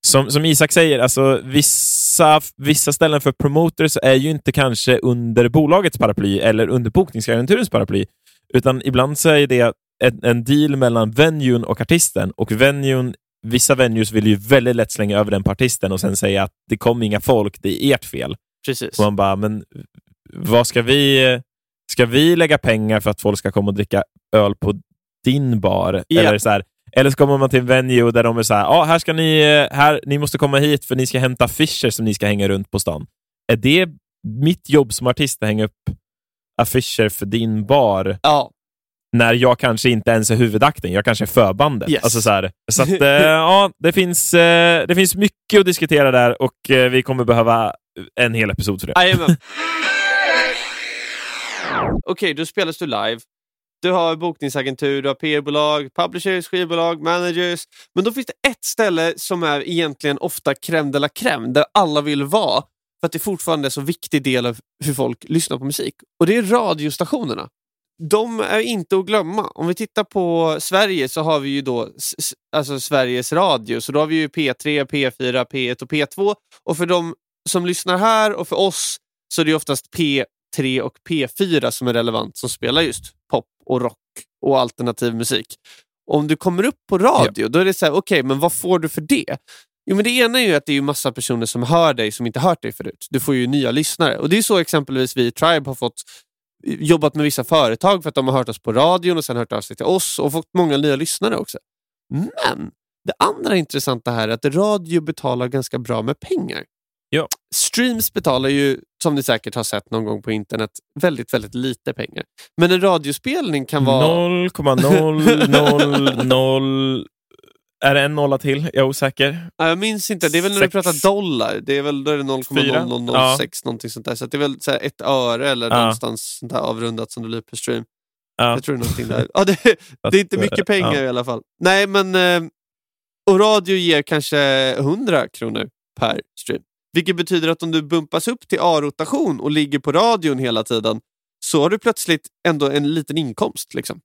som, som Isak säger, alltså, vissa, vissa ställen för promoters är ju inte kanske under bolagets paraply eller under bokningsagenturens paraply, utan ibland så är det en, en deal mellan venuen och artisten och venuen Vissa venues vill ju väldigt lätt slänga över den på artisten och sen säga att det kom inga folk, det är ert fel. Precis. Och man bara, men vad ska vi... Ska vi lägga pengar för att folk ska komma och dricka öl på din bar? Ja. Eller, så här, eller så kommer man till en venue där de är så här, ah, här ska ni, här, ni måste komma hit för ni ska hämta affischer som ni ska hänga runt på stan. Är det mitt jobb som artist att hänga upp affischer för din bar Ja, när jag kanske inte ens är huvudakten, jag kanske är förbandet. Yes. Alltså så här, så att, (laughs) eh, ja, det finns, eh, det finns mycket att diskutera där och eh, vi kommer behöva en hel episod för det. jajamän. (laughs) Okej, då spelas du live. Du har bokningsagentur, du har PR-bolag, publishers, skivbolag, managers. Men då finns det ett ställe som är egentligen ofta crème de la crème, där alla vill vara. För att det fortfarande är en så viktig del av hur folk lyssnar på musik. Och det är radiostationerna. De är inte att glömma. Om vi tittar på Sverige så har vi ju då alltså Sveriges Radio. Så då har vi ju P3, P4, P1 och P2. Och för de som lyssnar här och för oss så är det oftast P3 och P4 som är relevant som spelar just pop och rock och alternativ musik. Om du kommer upp på radio, då är det så här, okej, men vad får du för det? Jo, men det ena är ju att det är massa personer som hör dig som inte hört dig förut. Du får ju nya lyssnare. Och det är så exempelvis vi i Tribe har fått jobbat med vissa företag för att de har hört oss på radion och sen hört av sig till oss och fått många nya lyssnare också. Men det andra intressanta här är att radio betalar ganska bra med pengar. Ja. Streams betalar ju, som ni säkert har sett någon gång på internet, väldigt, väldigt lite pengar. Men en radiospelning kan vara... 0,000... Är det en nolla till? Jag är osäker. Ja, jag minns inte, det är väl när du Sex. pratar dollar. Det är väl då är det Fyra? 0,0006 någonting sånt där. Så det är väl så här ett öre eller Ja. någonstans sånt där avrundat som det blir per stream. Ja. Jag tror det är någonting där. Ja, det, (laughs) det är inte mycket pengar Ja. i alla fall. Nej, men eh, och radio ger kanske 100 kronor per stream. Vilket betyder att om du bumpas upp till A-rotation och ligger på radion hela tiden så har du plötsligt ändå en liten inkomst. Liksom.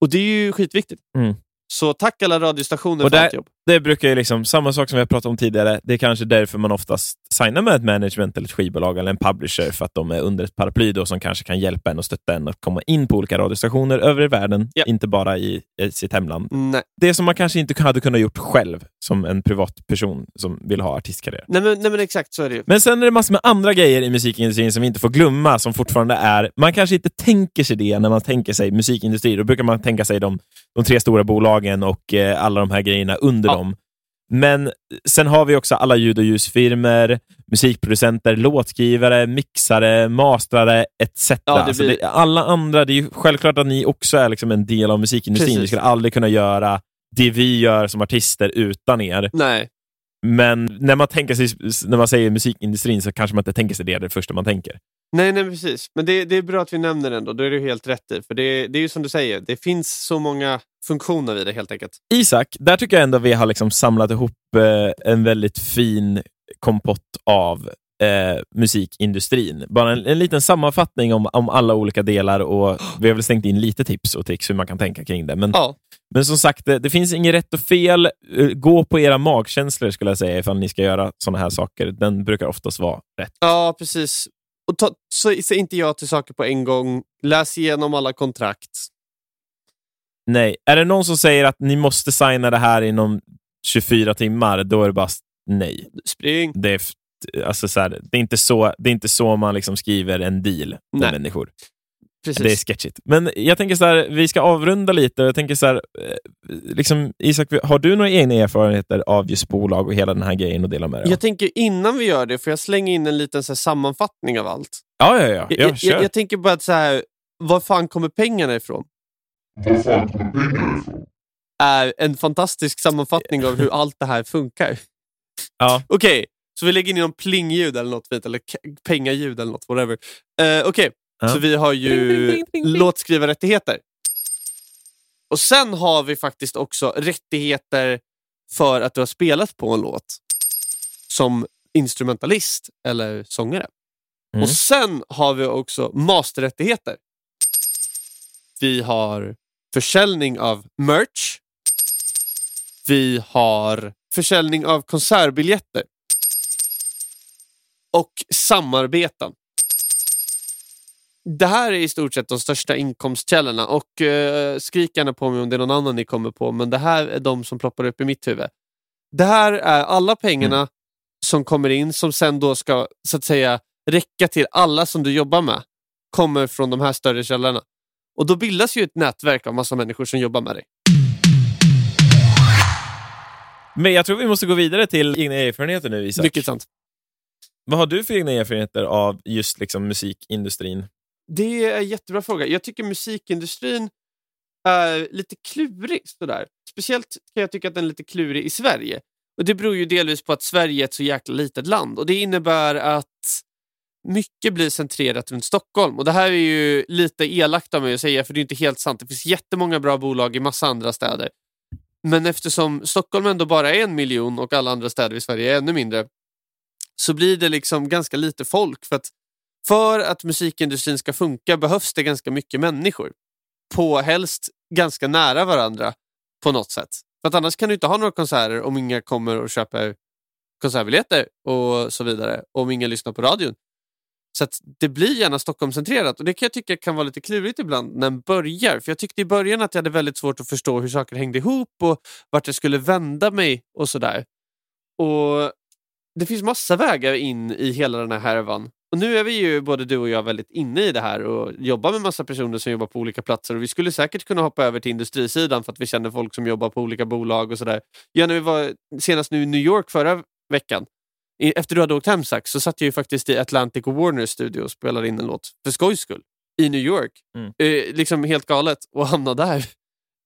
Och det är ju skitviktigt. Mm. Så tack alla radiostationer Och för där- allt jobb. Det brukar ju liksom, samma sak som vi har pratat om tidigare, det är kanske därför man oftast signar med ett management eller ett skivbolag eller en publisher, för att de är under ett paraply då, som kanske kan hjälpa en och stötta en att komma in på olika radiostationer över världen, Ja. inte bara i, i sitt hemland. Nej. Det som man kanske inte hade kunnat gjort själv som en privatperson som vill ha artistkarriär. Nej, men, nej men exakt så är det ju. Men sen är det massor med andra grejer i musikindustrin som vi inte får glömma, som fortfarande är... Man kanske inte tänker sig det när man tänker sig musikindustri. Då brukar man tänka sig de, de tre stora bolagen och eh, alla de här grejerna under Ja. dem. Men sen har vi också alla ljud och ljusfirmor, musikproducenter, låtskrivare, mixare, mastrare etc. Ja, Alltså blir- det, alla andra, det är ju självklart att ni också är liksom en del av musikindustrin. Precis. Vi skulle aldrig kunna göra det vi gör som artister utan er. Nej. Men när man, tänker sig, när man säger musikindustrin så kanske man inte tänker sig det, det första man tänker. Nej, nej, precis. Men det, det är bra att vi nämner den då. Då är du helt rätt i. För det, det är ju som du säger, det finns så många funktioner i det helt enkelt. Isak, där tycker jag ändå vi har liksom samlat ihop eh, en väldigt fin kompott av eh, musikindustrin. Bara en, en liten sammanfattning om, om alla olika delar och vi har väl stängt in lite tips och tricks hur man kan tänka kring det. Men, Ja, men som sagt, det, det finns inget rätt och fel. Eh, Gå på era magkänslor skulle jag säga ifall ni ska göra sådana här saker. Den brukar oftast vara rätt. ja precis. Och ta, så, säg inte ja till saker på en gång. Läs igenom alla kontrakt. Nej. Är det någon som säger att ni måste signa det här inom 24 timmar, då är det bara nej. Spring. Det är, alltså så här, det är inte så, det är inte så man liksom skriver en deal med Nej. människor. Precis. Det är sketchigt. Men jag tänker så här, vi ska avrunda lite. Jag tänker så här, eh, liksom, Isak, har du några egna erfarenheter av just bolag och hela den här grejen att dela med dig av? Jag tänker innan vi gör det, får jag slänga in en liten så här, sammanfattning av allt? Ja, ja, ja. ja, jag, kör. jag, jag tänker bara att så här, var fan kommer pengarna ifrån? Var fan kommer pengarna ifrån? Är en fantastisk sammanfattning av hur (laughs) allt det här funkar. Ja. Okej, så vi lägger in någon plingljud eller något eller pengaljud eller något, whatever. Uh, Okej, Ja. så vi har ju låtskrivarrättigheter. Och sen har vi faktiskt också rättigheter för att du har spelat på en låt som instrumentalist eller sångare. Mm. Och sen har vi också masterrättigheter. Vi har försäljning av merch. Vi har försäljning av konsertbiljetter. Och samarbeten. Det här är i stort sett de största inkomstkällorna och eh, skrik gärna på mig om det är någon annan ni kommer på, men det här är de som ploppar upp i mitt huvud. Det här är alla pengarna som kommer in som sen då ska så att säga räcka till alla som du jobbar med kommer från de här större källorna. Och då bildas ju ett nätverk av massa människor som jobbar med dig. Men jag tror vi måste gå vidare till egna erfarenheter nu, Isak. Mycket sant. Vad har du för egna erfarenheter av just liksom musikindustrin? Det är en jättebra fråga. Jag tycker musikindustrin är lite klurig. Sådär. Speciellt kan jag tycka att den är lite klurig i Sverige. Och Det beror ju delvis på att Sverige är ett så jäkla litet land. Och Det innebär att mycket blir centrerat runt Stockholm. Och Det här är ju lite elakt av mig att säga, för det är inte helt sant. Det finns jättemånga bra bolag i massa andra städer. Men eftersom Stockholm ändå bara är en miljon och alla andra städer i Sverige är ännu mindre så blir det liksom ganska lite folk. För att för att musikindustrin ska funka behövs det ganska mycket människor. På helst ganska nära varandra på något sätt. För att annars kan du inte ha några konserter om inga kommer och köper konsertbiljetter och så vidare. Om ingen lyssnar på radion. Så att det blir gärna Stockholmscentrerat och det kan jag tycka kan vara lite klurigt ibland när den börjar. För jag tyckte i början att jag hade väldigt svårt att förstå hur saker hängde ihop och vart jag skulle vända mig och sådär. Och det finns massa vägar in i hela den här härvan. Och nu är vi ju både du och jag väldigt inne i det här och jobbar med massa personer som jobbar på olika platser och vi skulle säkert kunna hoppa över till industrisidan för att vi känner folk som jobbar på olika bolag och sådär. Ja, när vi var senast nu i New York förra veckan, efter du hade åkt hem Zack, så satt jag ju faktiskt i Atlantic Warner Studio och spelade in en låt för skojs skull i New York. Mm. Eh, liksom helt galet och hamna där. (laughs)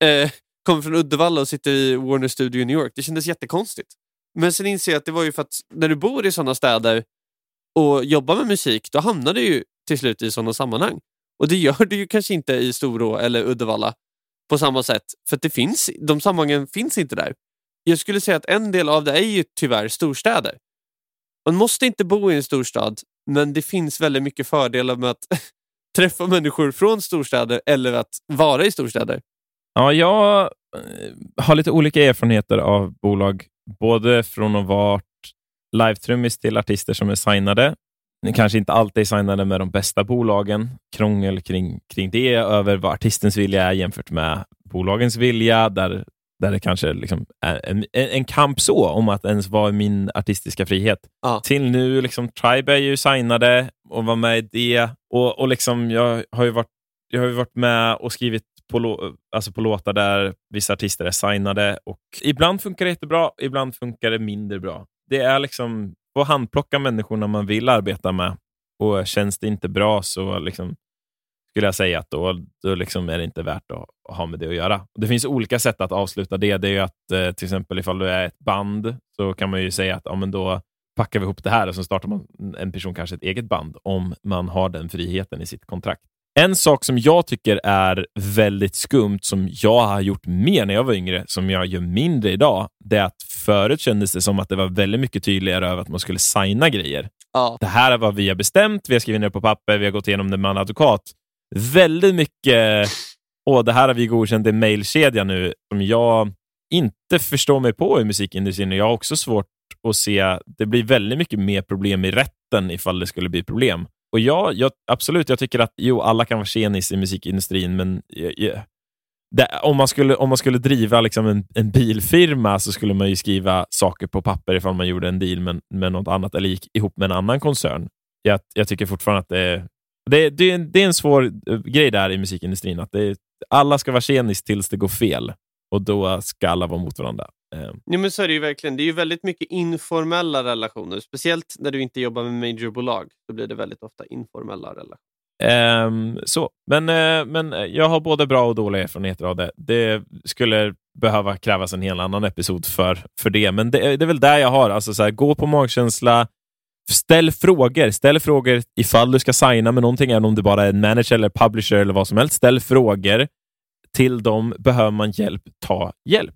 Eh, kommer från Uddevalla och sitter i Warner Studio i New York. Det kändes jättekonstigt. Men sen inser jag att det var ju för att när du bor i sådana städer och jobbar med musik, då hamnar du ju till slut i sådana sammanhang. Och det gör du ju kanske inte i Storå eller Uddevalla på samma sätt. För att det finns, de sammanhangen finns inte där. Jag skulle säga att en del av det är ju tyvärr storstäder. Man måste inte bo i en storstad, men det finns väldigt mycket fördelar med att (laughs) träffa människor från storstäder eller att vara i storstäder. Ja, jag eh, har lite olika erfarenheter av bolag, både från att vara live-trummis till artister som är signade. Kanske inte alltid är signade med de bästa bolagen. Krångel kring, kring det, över vad artistens vilja är jämfört med bolagens vilja, där, där det kanske liksom är en, en kamp så om att ens vara min artistiska frihet. Ja. Till nu, liksom, Tribe är ju signade och var med i det. Och, och liksom, jag har ju varit jag har ju varit med och skrivit på, alltså på låtar där vissa artister är signade. Och ibland funkar det jättebra, ibland funkar det mindre bra. Det är liksom att handplocka människorna man vill arbeta med. Och Känns det inte bra så liksom, skulle jag säga att då, då liksom är det inte värt att, att ha med det att göra. Och det finns olika sätt att avsluta det. Det är ju att eh, till exempel ifall du är ett band så kan man ju säga att ja, men då packar vi ihop det här och så startar man en person kanske ett eget band om man har den friheten i sitt kontrakt. En sak som jag tycker är väldigt skumt, som jag har gjort mer när jag var yngre, som jag gör mindre idag, det är att förut kändes det som att det var väldigt mycket tydligare över att man skulle signa grejer. Ja. Det här är vad vi har bestämt, vi har skrivit ner på papper, vi har gått igenom det med en advokat. Väldigt mycket, åh, det här har vi godkänt i mailkedja nu, som jag inte förstår mig på i musikindustrin. Och jag har också svårt att se, det blir väldigt mycket mer problem i rätten ifall det skulle bli problem. Och ja, jag, absolut, jag tycker att jo, alla kan vara tjenis i musikindustrin, men yeah. Det, om, man skulle, om man skulle driva liksom en, en bilfirma så skulle man ju skriva saker på papper ifall man gjorde en deal med, med något annat eller gick ihop med en annan koncern. Jag, jag tycker fortfarande att det är, det, det, är en- det är en svår eh, grej där i musikindustrin. Att det är, alla ska vara tjenis tills det går fel och då ska alla vara mot varandra. Eh, Ja, men så är det ju verkligen. Det är ju väldigt mycket informella relationer. Speciellt när du inte jobbar med majorbolag. Så blir det väldigt ofta informella relationer. Ehm, så. Men, eh, men jag har både bra och dåliga erfarenheter av det. Det skulle behöva krävas en hel annan episod för, för det, men det, det är väl där jag har. Alltså så här, gå på magkänsla, ställ frågor. Ställ frågor ifall du ska signa med någonting, även om du bara är en manager eller publisher eller vad som helst. Ställ frågor till dem. Behöver man hjälp, ta hjälp.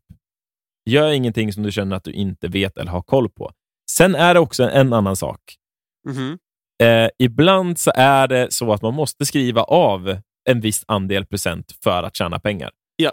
Gör ingenting som du känner att du inte vet eller har koll på. Sen är det också en annan sak. Mhm. Eh, ibland så är det så att man måste skriva av en viss andel procent för att tjäna pengar. Ja.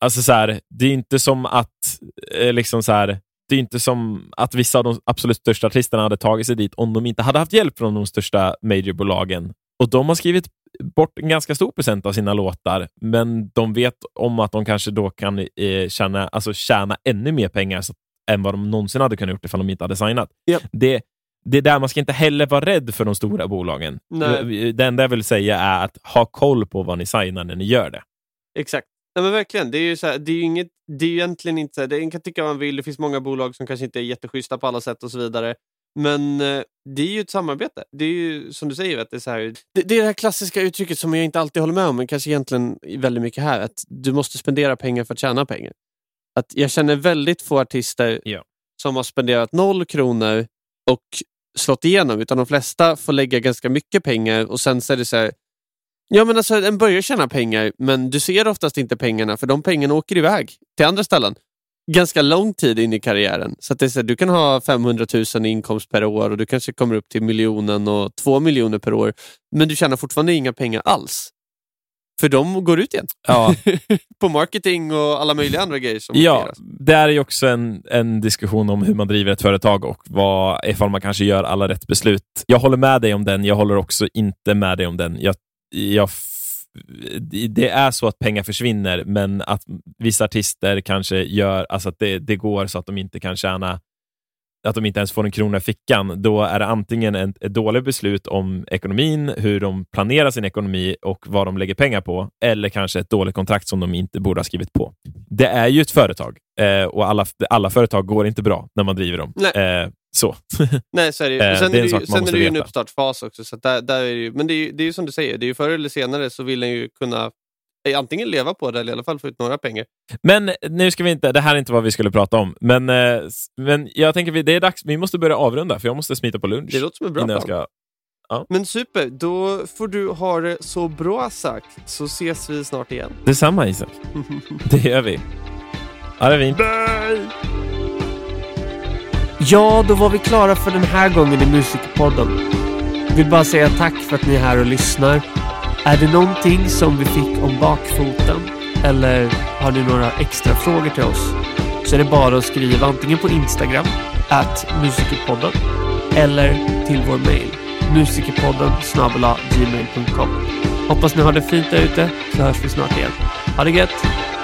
Alltså så här, det är inte som att eh, liksom så här, det är inte som att vissa av de absolut största artisterna hade tagit sig dit om de inte hade haft hjälp från de största majorbolagen. Och de har skrivit bort en ganska stor procent av sina låtar, men de vet om att de kanske då kan eh, tjäna, alltså tjäna ännu mer pengar så, än vad de någonsin hade kunnat gjort ifall de inte hade signat. Ja. Det, det är där man ska inte heller vara rädd för de stora bolagen. Nej. Det enda jag vill säga är att ha koll på vad ni signar när ni gör det. Exakt. Nej, men verkligen. Det är ju så här, det är inget, det är egentligen inte det man kan tycka vad man vill. Det finns många bolag som kanske inte är jätteschyssta på alla sätt och så vidare. Men eh, det är ju ett samarbete. Det är ju som du säger, att det är så här, det, det är det här klassiska uttrycket som jag inte alltid håller med om, men kanske egentligen väldigt mycket här. Att du måste spendera pengar för att tjäna pengar. Att jag känner väldigt få artister Ja. som har spenderat noll kronor och slått igenom, utan de flesta får lägga ganska mycket pengar och sen så är det så här, Ja men alltså en börjar tjäna pengar men du ser oftast inte pengarna för de pengarna åker iväg till andra ställen. Ganska lång tid in i karriären. Så att det är så här, du kan ha 500 000 i inkomst per år och du kanske kommer upp till miljonen och två miljoner per år. Men du tjänar fortfarande inga pengar alls. För de går ut igen. Ja, (laughs) På marketing och alla möjliga andra grejer som ja det är ju också en, en diskussion om hur man driver ett företag och vad, ifall man kanske gör alla rätt beslut. Jag håller med dig om den, jag håller också inte med dig om den. Jag, jag, det är så att pengar försvinner, men att vissa artister kanske gör alltså att det, det går så att de inte kan tjäna att de inte ens får en krona i fickan, då är det antingen ett, ett dåligt beslut om ekonomin, hur de planerar sin ekonomi och vad de lägger pengar på, eller kanske ett dåligt kontrakt som de inte borde ha skrivit på. Det är ju ett företag eh, och alla, alla företag går inte bra när man driver dem. Eh, så. (laughs) Nej, så är det ju. Eh, sen det är är det, ju, sen är det ju en uppstartsfas också. Så där, där är det ju, men det är ju det är ju som du säger, det är ju förr eller senare så vill den ju kunna eh, antingen leva på det eller i alla fall få ut några pengar. Men nu ska vi inte, det här är inte vad vi skulle prata om, men, eh, men jag tänker vi, det är dags, vi måste börja avrunda för jag måste smita på lunch. Det låter som en bra plan. ska, Men super, då får du ha det så bra sagt så ses vi snart igen. Detsamma Isak, (laughs) det gör vi. Ha det fint. Ja, då var vi klara för den här gången i Musikpodden. Vill bara säga tack för att ni är här och lyssnar. Är det någonting som vi fick om bakfoten eller har ni några extra frågor till oss så är det bara att skriva antingen på Instagram, at musikerpodden, eller till vår mail, musikerpodden gmail.com. Hoppas ni har det fint där ute så hörs vi snart igen. Ha det gött!